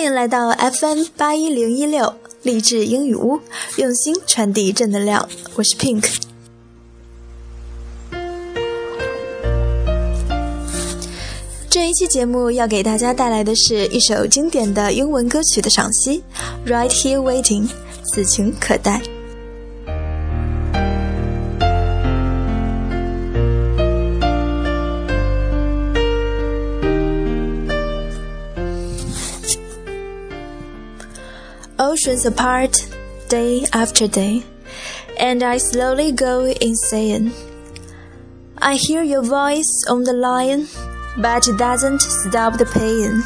欢迎来到 FM 八一零一六励志英语屋，用心传递正能量。我是 Pink。这一期节目要给大家带来的是一首经典的英文歌曲的赏析，《Right Here Waiting》，此情可待。Oceans apart, day after day, and I slowly go insane. I hear your voice on the line, but it doesn't stop the pain.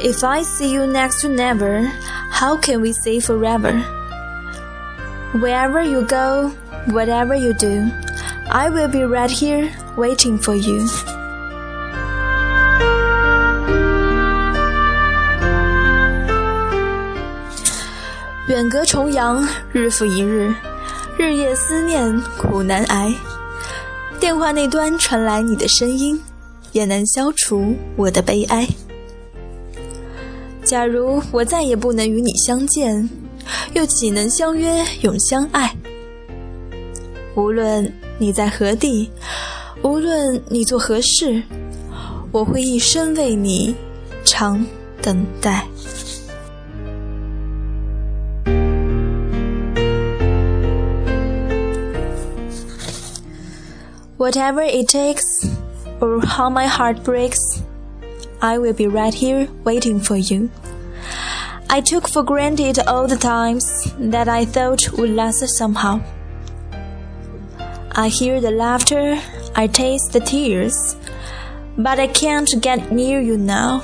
If I see you next to never, how can we say forever? Wherever you go, whatever you do, I will be right here waiting for you. 远隔重洋，日复一日，日夜思念，苦难挨。电话那端传来你的声音，也难消除我的悲哀。假如我再也不能与你相见，又岂能相约永相爱？无论你在何地，无论你做何事，我会一生为你长等待。Whatever it takes, or how my heart breaks, I will be right here waiting for you. I took for granted all the times that I thought would last somehow. I hear the laughter, I taste the tears, but I can't get near you now.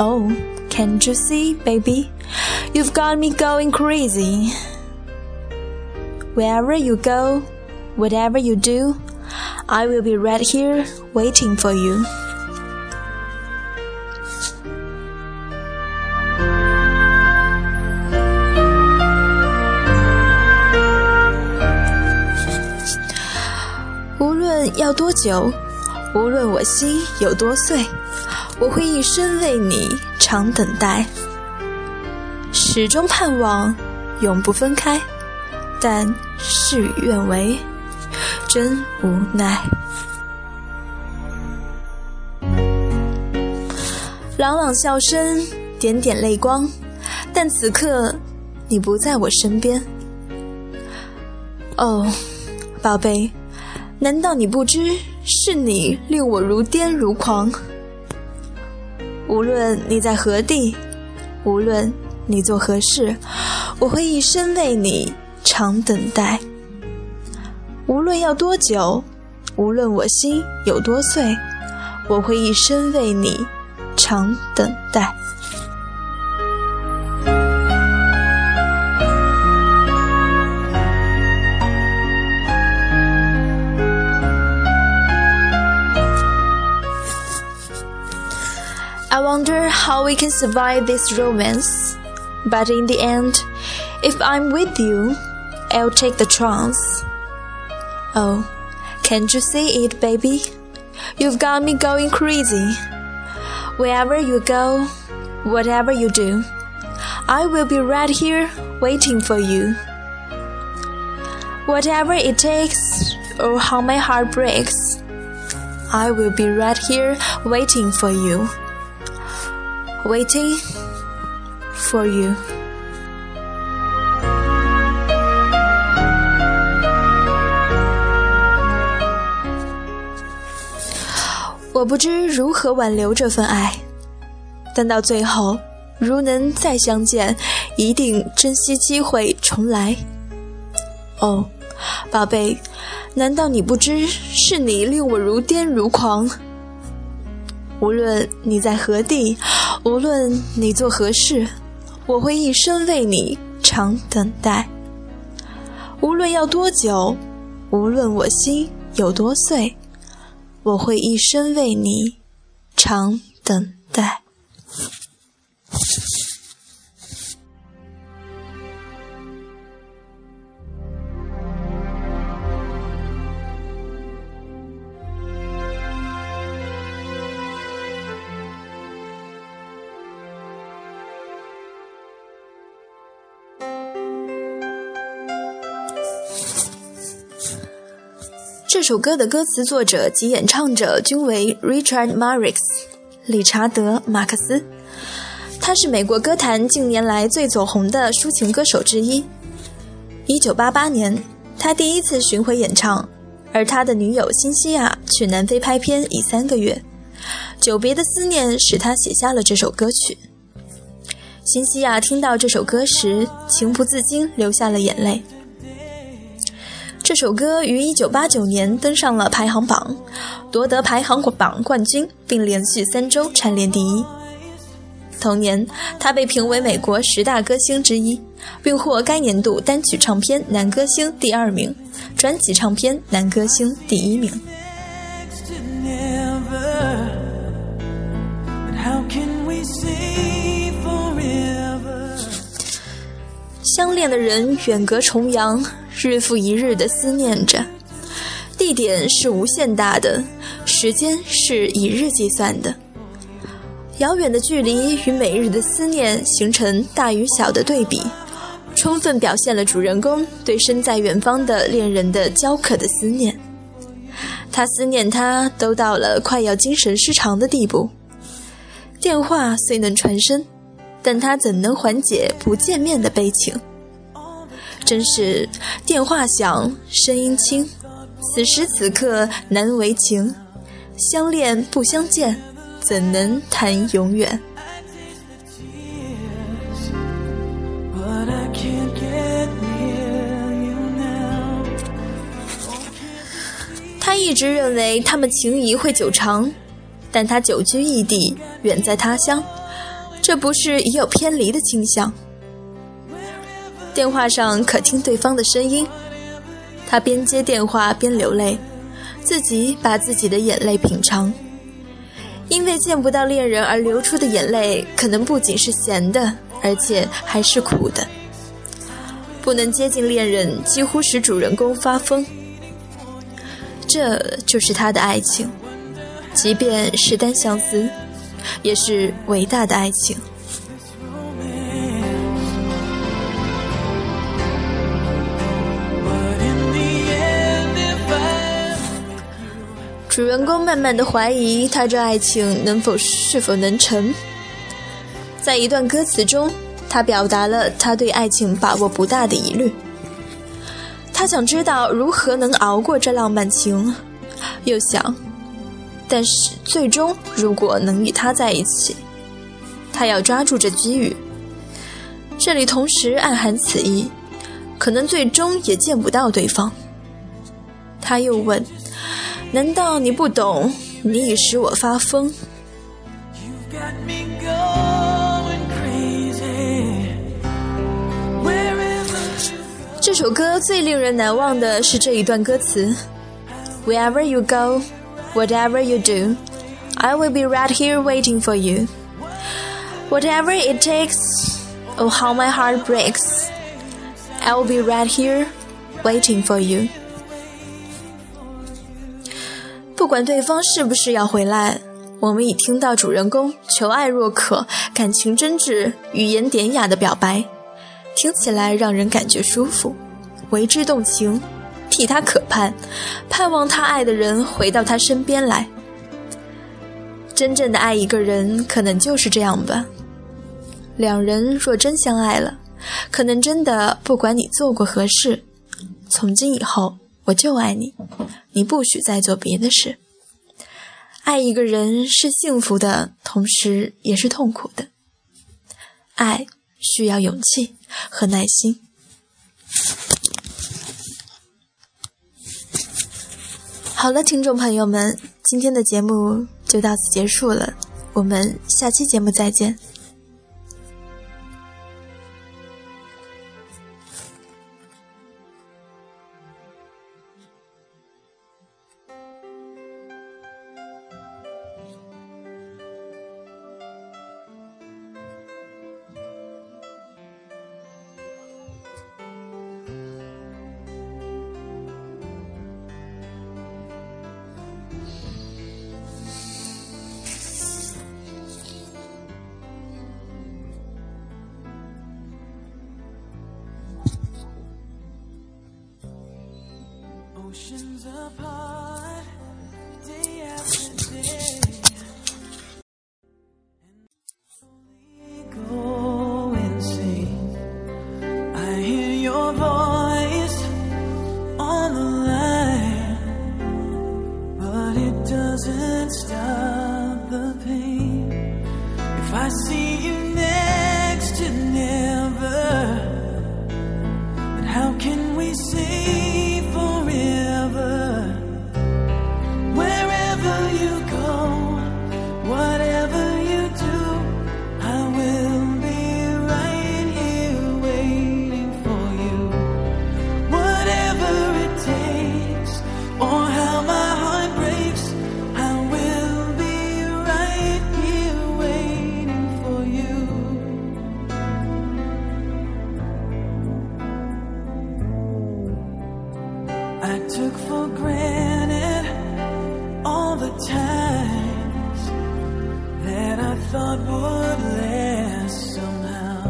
Oh, can't you see, baby? You've got me going crazy. Wherever you go, Whatever you do, I will be right here waiting for you. 无论要多久，无论我心有多碎，我会一生为你常等待，始终盼望永不分开，但事与愿违。真无奈。朗朗笑声，点点泪光，但此刻你不在我身边。哦，宝贝，难道你不知是你令我如癫如狂？无论你在何地，无论你做何事，我会一生为你长等待。无论要多久，无论我心有多碎，我会一生为你长等待。I wonder how we can survive this romance, but in the end, if I'm with you, I'll take the chance. Oh, can't you see it, baby? You've got me going crazy. Wherever you go, whatever you do, I will be right here waiting for you. Whatever it takes, or how my heart breaks, I will be right here waiting for you. Waiting for you. 我不知如何挽留这份爱，但到最后，如能再相见，一定珍惜机会重来。哦，宝贝，难道你不知是你令我如癫如狂？无论你在何地，无论你做何事，我会一生为你长等待。无论要多久，无论我心有多碎。我会一生为你长等待。这首歌的歌词作者及演唱者均为 Richard Marx，理查德·马克思。他是美国歌坛近年来最走红的抒情歌手之一。1988年，他第一次巡回演唱，而他的女友辛西娅去南非拍片已三个月，久别的思念使他写下了这首歌曲。辛西娅听到这首歌时，情不自禁流下了眼泪。这首歌于1989年登上了排行榜，夺得排行榜冠军，并连续三周蝉联第一。同年，他被评为美国十大歌星之一，并获该年度单曲唱片男歌星第二名，专辑唱片男歌星第一名。相恋的人远隔重洋，日复一日的思念着。地点是无限大的，时间是以日计算的。遥远的距离与每日的思念形成大与小的对比，充分表现了主人公对身在远方的恋人的焦渴的思念。他思念他都到了快要精神失常的地步。电话虽能传声，但他怎能缓解不见面的悲情？真是电话响，声音轻，此时此刻难为情。相恋不相见，怎能谈永远？他一直认为他们情谊会久长，但他久居异地，远在他乡，这不是已有偏离的倾向？电话上可听对方的声音，他边接电话边流泪，自己把自己的眼泪品尝。因为见不到恋人而流出的眼泪，可能不仅是咸的，而且还是苦的。不能接近恋人，几乎使主人公发疯。这就是他的爱情，即便是单相思，也是伟大的爱情。主人公慢慢的怀疑他这爱情能否是否能成。在一段歌词中，他表达了他对爱情把握不大的疑虑。他想知道如何能熬过这浪漫情，又想，但是最终如果能与他在一起，他要抓住这机遇。这里同时暗含此意，可能最终也见不到对方。他又问。难道你不懂？你已使我发疯。这首歌最令人难忘的是这一段歌词：Wherever you go, whatever you do, I will be right here waiting for you. Whatever it takes, oh how my heart breaks, I will be right here waiting for you. 不管对方是不是要回来，我们已听到主人公求爱若渴、感情真挚、语言典雅的表白，听起来让人感觉舒服，为之动情，替他可盼，盼望他爱的人回到他身边来。真正的爱一个人，可能就是这样吧。两人若真相爱了，可能真的不管你做过何事，从今以后。我就爱你，你不许再做别的事。爱一个人是幸福的，同时也是痛苦的。爱需要勇气和耐心。好了，听众朋友们，今天的节目就到此结束了，我们下期节目再见。oceans apart. I took for granted all the times that I thought would last somehow.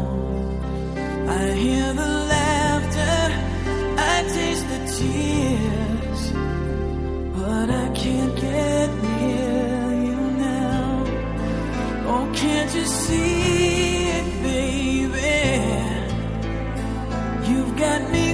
I hear the laughter, I taste the tears, but I can't get near you now. Oh, can't you see it, baby? You've got me.